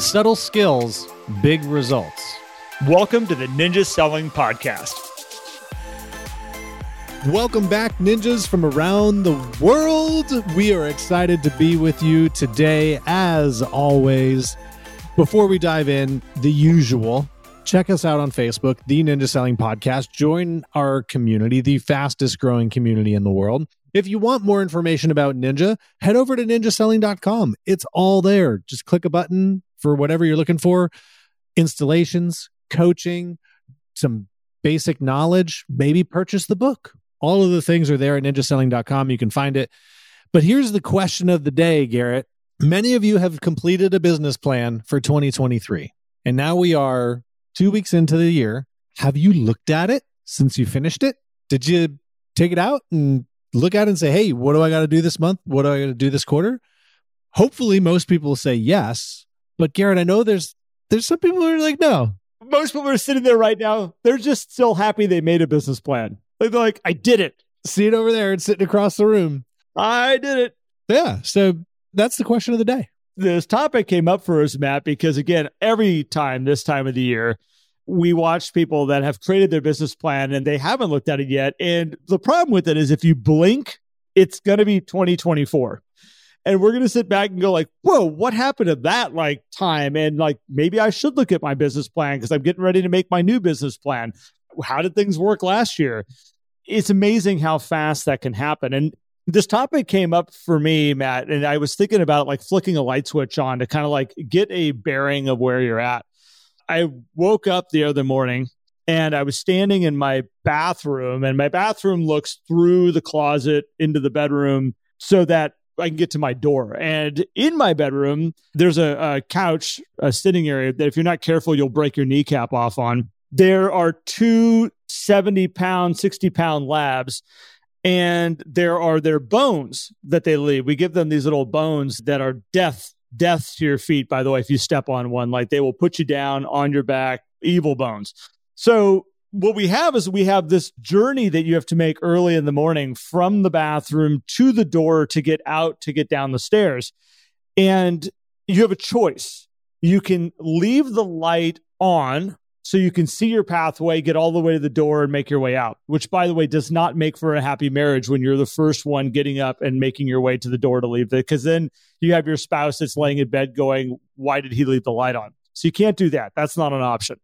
Subtle skills, big results. Welcome to the Ninja Selling Podcast. Welcome back, ninjas from around the world. We are excited to be with you today, as always. Before we dive in, the usual check us out on Facebook, the Ninja Selling Podcast. Join our community, the fastest growing community in the world. If you want more information about Ninja, head over to ninjaselling.com. It's all there. Just click a button for whatever you're looking for installations, coaching, some basic knowledge, maybe purchase the book. All of the things are there at ninjaselling.com. You can find it. But here's the question of the day, Garrett. Many of you have completed a business plan for 2023, and now we are two weeks into the year. Have you looked at it since you finished it? Did you take it out and look at it and say, hey, what do I got to do this month? What do I got to do this quarter? Hopefully, most people say yes. But Garrett, I know there's there's some people who are like, no. Most people are sitting there right now. They're just still happy they made a business plan. They're like, I did it. See it over there and sitting across the room. I did it. Yeah. So that's the question of the day. This topic came up for us, Matt, because again, every time this time of the year, we watch people that have created their business plan and they haven't looked at it yet. And the problem with it is if you blink, it's going to be 2024 and we're going to sit back and go like whoa what happened to that like time? And like maybe i should look at my business plan because i'm getting ready to make my new business plan. How did things work last year? It's amazing how fast that can happen. And this topic came up for me matt and i was thinking about like flicking a light switch on to kind of like get a bearing of where you're at i woke up the other morning and I was standing in my bathroom, and my bathroom looks through the closet into the bedroom so that I can get to my door. And in my bedroom, there's a, a couch, a sitting area that if you're not careful, you'll break your kneecap off on. There are two 70 pound, 60 pound labs and there are their bones that they leave. We give them these little bones that are death, death to your feet, by the way, if you step on one. Like they will put you down on your back, evil bones. So what we have is we have this journey that you have to make early in the morning from the bathroom to the door to get out to get down the stairs. And you have a choice. You can leave the light on so you can see your pathway, get all the way to the door and make your way out, which by the way does not make for a happy marriage when you're the first one getting up and making your way to the door to leave it. Cause then you have your spouse that's laying in bed going, why did he leave the light on? So you can't do that. That's not an option.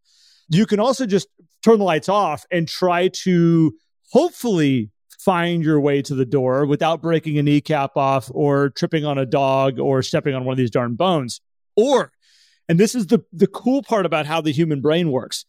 You can also just turn the lights off and try to hopefully find your way to the door without breaking a kneecap off or tripping on a dog or stepping on one of these darn bones. Or, and this is the, the cool part about how the human brain works,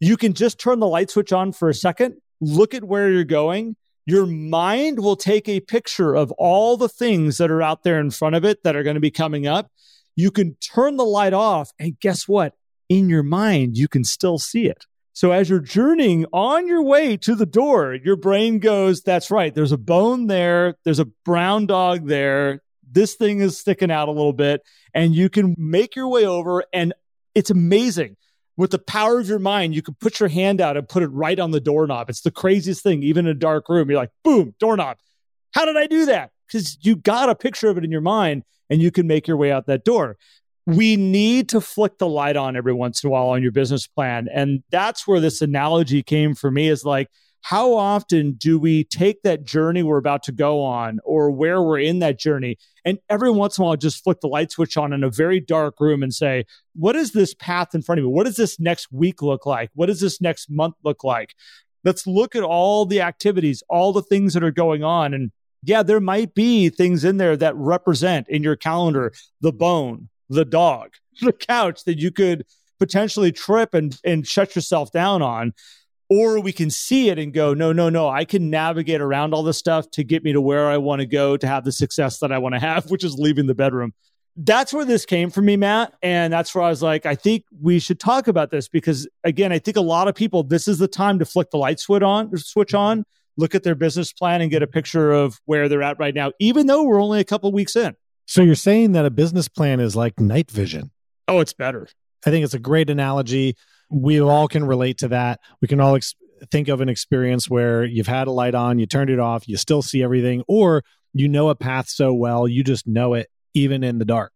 you can just turn the light switch on for a second, look at where you're going. Your mind will take a picture of all the things that are out there in front of it that are going to be coming up. You can turn the light off, and guess what? In your mind, you can still see it. So as you're journeying on your way to the door, your brain goes, that's right. There's a bone there. There's a brown dog there. This thing is sticking out a little bit and you can make your way over. And it's amazing with the power of your mind. You can put your hand out and put it right on the doorknob. It's the craziest thing, even in a dark room. You're like, boom, doorknob. How did I do that? Because you got a picture of it in your mind and you can make your way out that door we need to flick the light on every once in a while on your business plan. And that's where this analogy came for me is like, how often do we take that journey we're about to go on or where we're in that journey and every once in a while just flick the light switch on in a very dark room and say what is this path in front of me? What does this next week look like? What does this next month look like? Let's look at all the activities all the things that are going on and yeah there might be things in there that represent in your calendar the bone the dog, the couch that you could potentially trip and, and shut yourself down on. Or we can see it and go, no, no, no, I can navigate around all this stuff to get me to where I want to go to have the success that I want to have, which is leaving the bedroom. That's where this came from me, Matt. And that's where I was like, I think we should talk about this because, again, I think a lot of people, this is the time to flick the light switch on, switch mm-hmm. on, look at their business plan and get a picture of where they're at right now, even though we're only a couple weeks in. So you're saying that a business plan is like night vision? Oh, it's better. I think it's a great analogy. We all can relate to that. We can all ex- think of an experience where you've had a light on, you turned it off, you still see everything, or you know a path so well, you just know it even in the dark.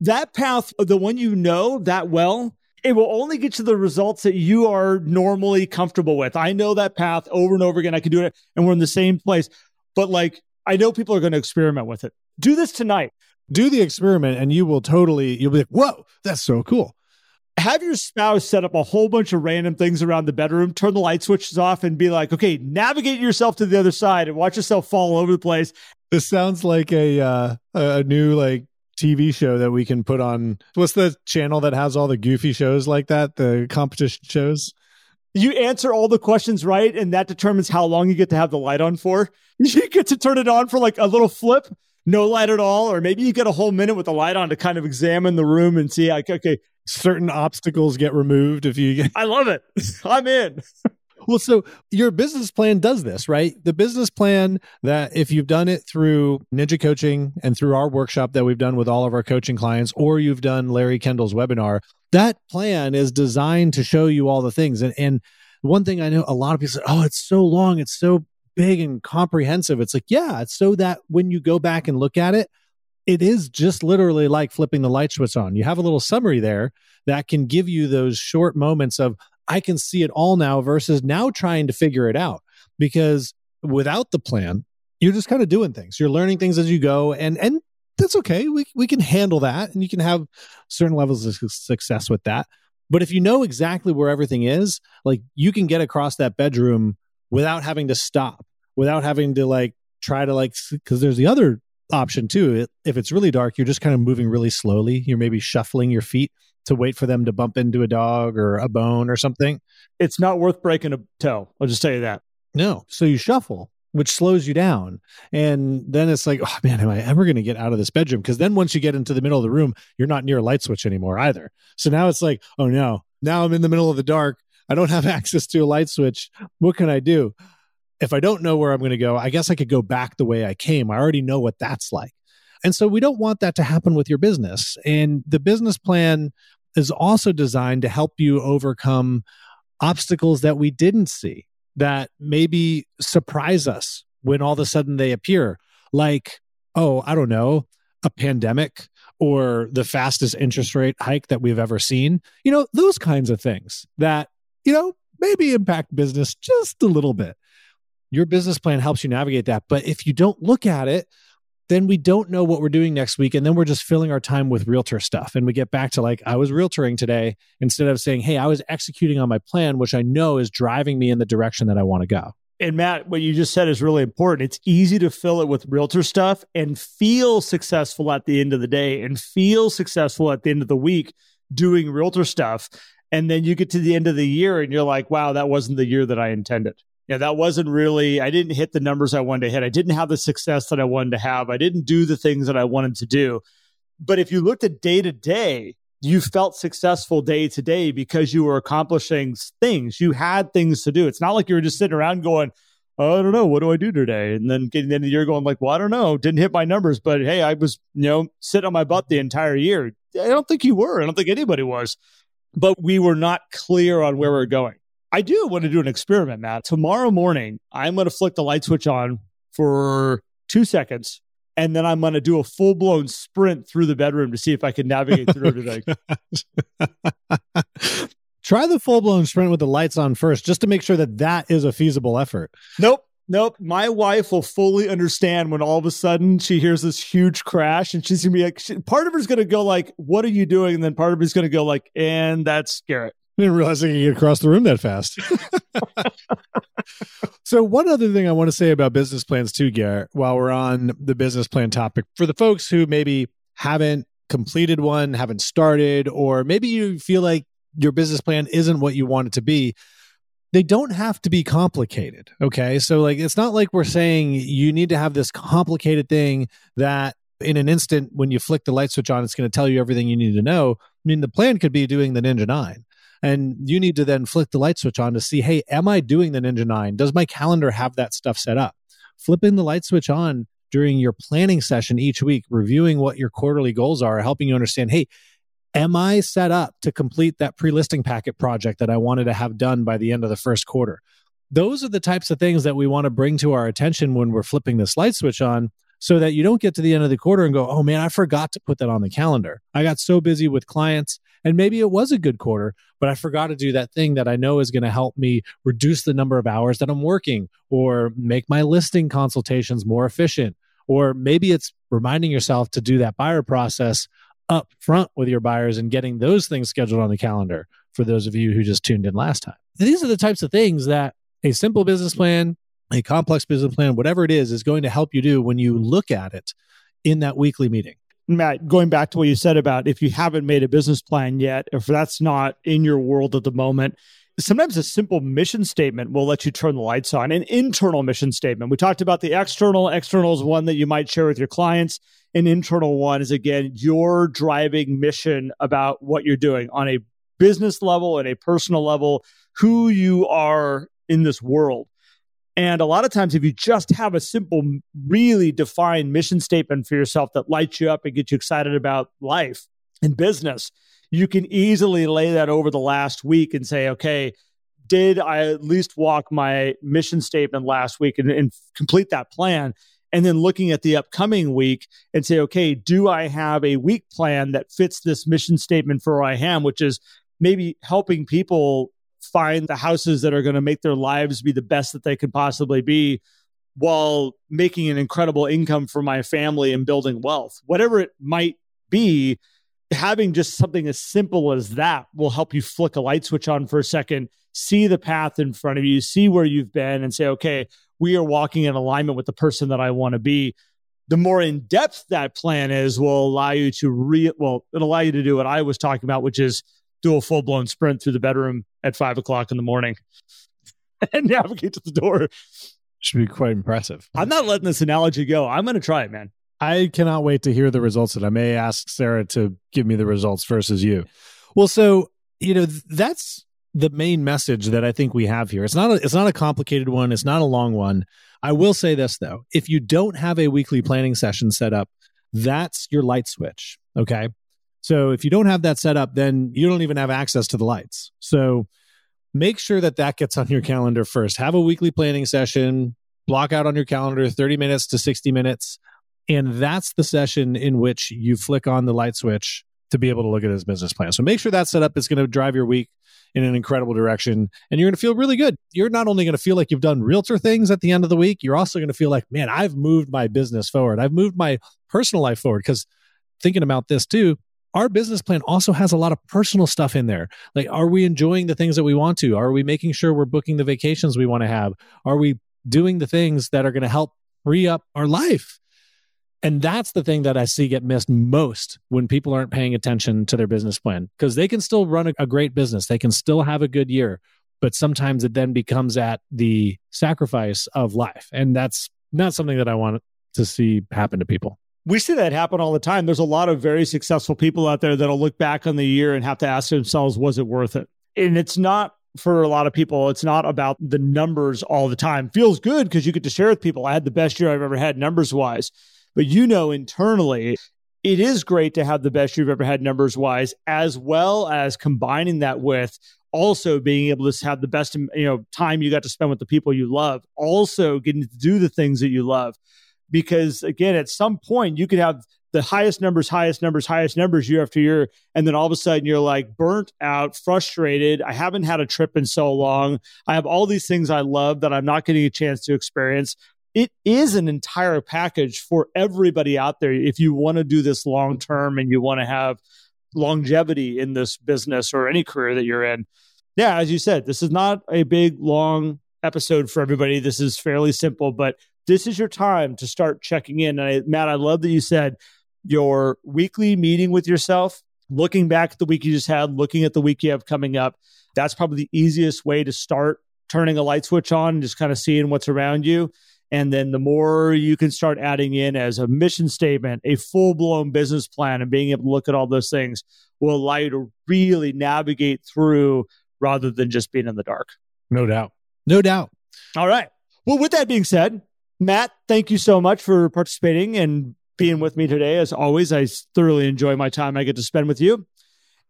that path, the one you know that well, it will only get you the results that you are normally comfortable with. I know that path over and over again. I can do it and we're in the same place. But like, I know people are going to experiment with it. Do this tonight. Do the experiment and you will totally, you'll be like, whoa, that's so cool. Have your spouse set up a whole bunch of random things around the bedroom, turn the light switches off, and be like, okay, navigate yourself to the other side and watch yourself fall all over the place. This sounds like a uh, a new like TV show that we can put on. What's the channel that has all the goofy shows like that? The competition shows. You answer all the questions right, and that determines how long you get to have the light on for. You get to turn it on for like a little flip, no light at all, or maybe you get a whole minute with the light on to kind of examine the room and see, like, okay, certain obstacles get removed if you get. I love it. I'm in. Well, so your business plan does this, right? The business plan that if you've done it through Ninja Coaching and through our workshop that we've done with all of our coaching clients, or you've done Larry Kendall's webinar, that plan is designed to show you all the things. And, and one thing I know a lot of people say, oh, it's so long, it's so big and comprehensive. It's like, yeah, it's so that when you go back and look at it, it is just literally like flipping the light switch on. You have a little summary there that can give you those short moments of, I can see it all now versus now trying to figure it out because without the plan, you're just kind of doing things. You're learning things as you go and and that's okay. We we can handle that and you can have certain levels of success with that. But if you know exactly where everything is, like you can get across that bedroom without having to stop, without having to like try to like cuz there's the other option too. If it's really dark, you're just kind of moving really slowly. You're maybe shuffling your feet to wait for them to bump into a dog or a bone or something. It's not worth breaking a toe. I'll just tell you that. No. So you shuffle, which slows you down. And then it's like, oh man, am I ever going to get out of this bedroom? Because then once you get into the middle of the room, you're not near a light switch anymore either. So now it's like, oh no, now I'm in the middle of the dark. I don't have access to a light switch. What can I do? If I don't know where I'm going to go, I guess I could go back the way I came. I already know what that's like. And so we don't want that to happen with your business. And the business plan is also designed to help you overcome obstacles that we didn't see that maybe surprise us when all of a sudden they appear. Like, oh, I don't know, a pandemic or the fastest interest rate hike that we've ever seen. You know, those kinds of things that, you know, maybe impact business just a little bit. Your business plan helps you navigate that. But if you don't look at it then we don't know what we're doing next week. And then we're just filling our time with realtor stuff. And we get back to like, I was realtoring today instead of saying, Hey, I was executing on my plan, which I know is driving me in the direction that I want to go. And Matt, what you just said is really important. It's easy to fill it with realtor stuff and feel successful at the end of the day and feel successful at the end of the week doing realtor stuff. And then you get to the end of the year and you're like, wow, that wasn't the year that I intended yeah, that wasn't really, I didn't hit the numbers I wanted to hit. I didn't have the success that I wanted to have. I didn't do the things that I wanted to do. But if you looked at day to day, you felt successful day to day because you were accomplishing things. You had things to do. It's not like you were just sitting around going, oh, I don't know, what do I do today? And then getting of the year going like, well, I don't know, didn't hit my numbers, but hey, I was, you know, sitting on my butt the entire year. I don't think you were. I don't think anybody was. But we were not clear on where we we're going. I do want to do an experiment, Matt. Tomorrow morning, I'm going to flick the light switch on for two seconds, and then I'm going to do a full blown sprint through the bedroom to see if I can navigate through oh, everything. Try the full blown sprint with the lights on first, just to make sure that that is a feasible effort. Nope. Nope. My wife will fully understand when all of a sudden she hears this huge crash and she's going to be like, she, part of her's going to go like, what are you doing? And then part of her's going to go like, and that's Garrett. I didn't realize I could get across the room that fast. so, one other thing I want to say about business plans, too, Garrett, while we're on the business plan topic, for the folks who maybe haven't completed one, haven't started, or maybe you feel like your business plan isn't what you want it to be, they don't have to be complicated. Okay. So, like, it's not like we're saying you need to have this complicated thing that in an instant, when you flick the light switch on, it's going to tell you everything you need to know. I mean, the plan could be doing the Ninja 9 and you need to then flick the light switch on to see, hey, am I doing the Ninja 9? Does my calendar have that stuff set up? Flipping the light switch on during your planning session each week, reviewing what your quarterly goals are, helping you understand, hey, am I set up to complete that pre listing packet project that I wanted to have done by the end of the first quarter? Those are the types of things that we want to bring to our attention when we're flipping this light switch on so that you don't get to the end of the quarter and go, oh man, I forgot to put that on the calendar. I got so busy with clients and maybe it was a good quarter, but I forgot to do that thing that I know is going to help me reduce the number of hours that I'm working or make my listing consultations more efficient. Or maybe it's reminding yourself to do that buyer process up front with your buyers and getting those things scheduled on the calendar for those of you who just tuned in last time. These are the types of things that a simple business plan, a complex business plan, whatever it is, is going to help you do when you look at it in that weekly meeting. Matt, going back to what you said about if you haven't made a business plan yet, if that's not in your world at the moment, sometimes a simple mission statement will let you turn the lights on. An internal mission statement. We talked about the external. External is one that you might share with your clients. An internal one is again your driving mission about what you're doing on a business level and a personal level, who you are in this world. And a lot of times, if you just have a simple, really defined mission statement for yourself that lights you up and gets you excited about life and business, you can easily lay that over the last week and say, okay, did I at least walk my mission statement last week and, and complete that plan? And then looking at the upcoming week and say, okay, do I have a week plan that fits this mission statement for where I am, which is maybe helping people find the houses that are going to make their lives be the best that they can possibly be while making an incredible income for my family and building wealth. Whatever it might be, having just something as simple as that will help you flick a light switch on for a second, see the path in front of you, see where you've been, and say, okay, we are walking in alignment with the person that I want to be. The more in depth that plan is, will allow you to re well, it'll allow you to do what I was talking about, which is do a full blown sprint through the bedroom at five o'clock in the morning and navigate to the door. Should be quite impressive. I'm not letting this analogy go. I'm going to try it, man. I cannot wait to hear the results. And I may ask Sarah to give me the results versus you. Well, so you know that's the main message that I think we have here. It's not a, it's not a complicated one. It's not a long one. I will say this though: if you don't have a weekly planning session set up, that's your light switch. Okay, so if you don't have that set up, then you don't even have access to the lights. So make sure that that gets on your calendar first. Have a weekly planning session, block out on your calendar 30 minutes to 60 minutes. And that's the session in which you flick on the light switch to be able to look at his business plan. So make sure that set up. It's going to drive your week in an incredible direction and you're going to feel really good. You're not only going to feel like you've done realtor things at the end of the week, you're also going to feel like, man, I've moved my business forward. I've moved my personal life forward because thinking about this too, our business plan also has a lot of personal stuff in there. Like, are we enjoying the things that we want to? Are we making sure we're booking the vacations we want to have? Are we doing the things that are going to help free up our life? And that's the thing that I see get missed most when people aren't paying attention to their business plan because they can still run a, a great business. They can still have a good year, but sometimes it then becomes at the sacrifice of life. And that's not something that I want to see happen to people we see that happen all the time. There's a lot of very successful people out there that'll look back on the year and have to ask themselves, was it worth it? And it's not for a lot of people, it's not about the numbers all the time. Feels good because you get to share with people. I had the best year I've ever had numbers wise. But you know, internally, it is great to have the best you've ever had numbers wise, as well as combining that with also being able to have the best you know time you got to spend with the people you love also getting to do the things that you love because again, at some point you could have the highest numbers, highest numbers, highest numbers year after year. And then all of a sudden you're like burnt out, frustrated. I haven't had a trip in so long. I have all these things I love that I'm not getting a chance to experience. It is an entire package for everybody out there. If you want to do this long term and you want to have longevity in this business or any career that you're in. Yeah, as you said, this is not a big, long episode for everybody. This is fairly simple, but this is your time to start checking in. And I, Matt, I love that you said your weekly meeting with yourself, looking back at the week you just had, looking at the week you have coming up. That's probably the easiest way to start turning a light switch on and just kind of seeing what's around you. And then the more you can start adding in as a mission statement, a full blown business plan, and being able to look at all those things will allow you to really navigate through rather than just being in the dark. No doubt. No doubt. All right. Well, with that being said, Matt, thank you so much for participating and being with me today. As always, I thoroughly enjoy my time I get to spend with you.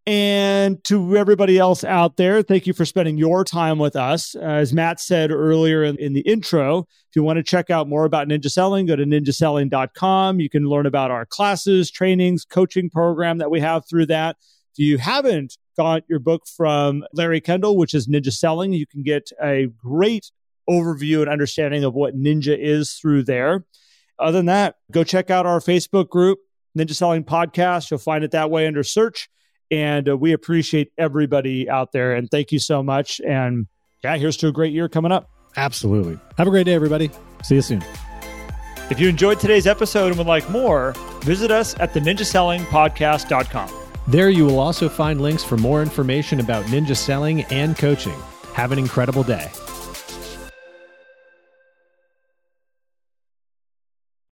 And to everybody else out there, thank you for spending your time with us. As Matt said earlier in, in, the intro, if you want to check out more about ninja selling, go to ninjaselling.com. You can learn about our classes, trainings, coaching program that we have through that. If you haven't got your book from Larry Kendall, which is Ninja Selling, you can get a great overview and understanding of what ninja is through there. Other than that, go check out our Facebook group, Ninja Selling Podcast. You'll find it that way under search. And uh, we appreciate everybody out there. And thank you so much. And yeah, here's to a great year coming up. Absolutely. Have a great day, everybody. See you soon. If you enjoyed today's episode and would like more, visit us at the ninjasellingpodcast.com. There you will also find links for more information about ninja selling and coaching. Have an incredible day.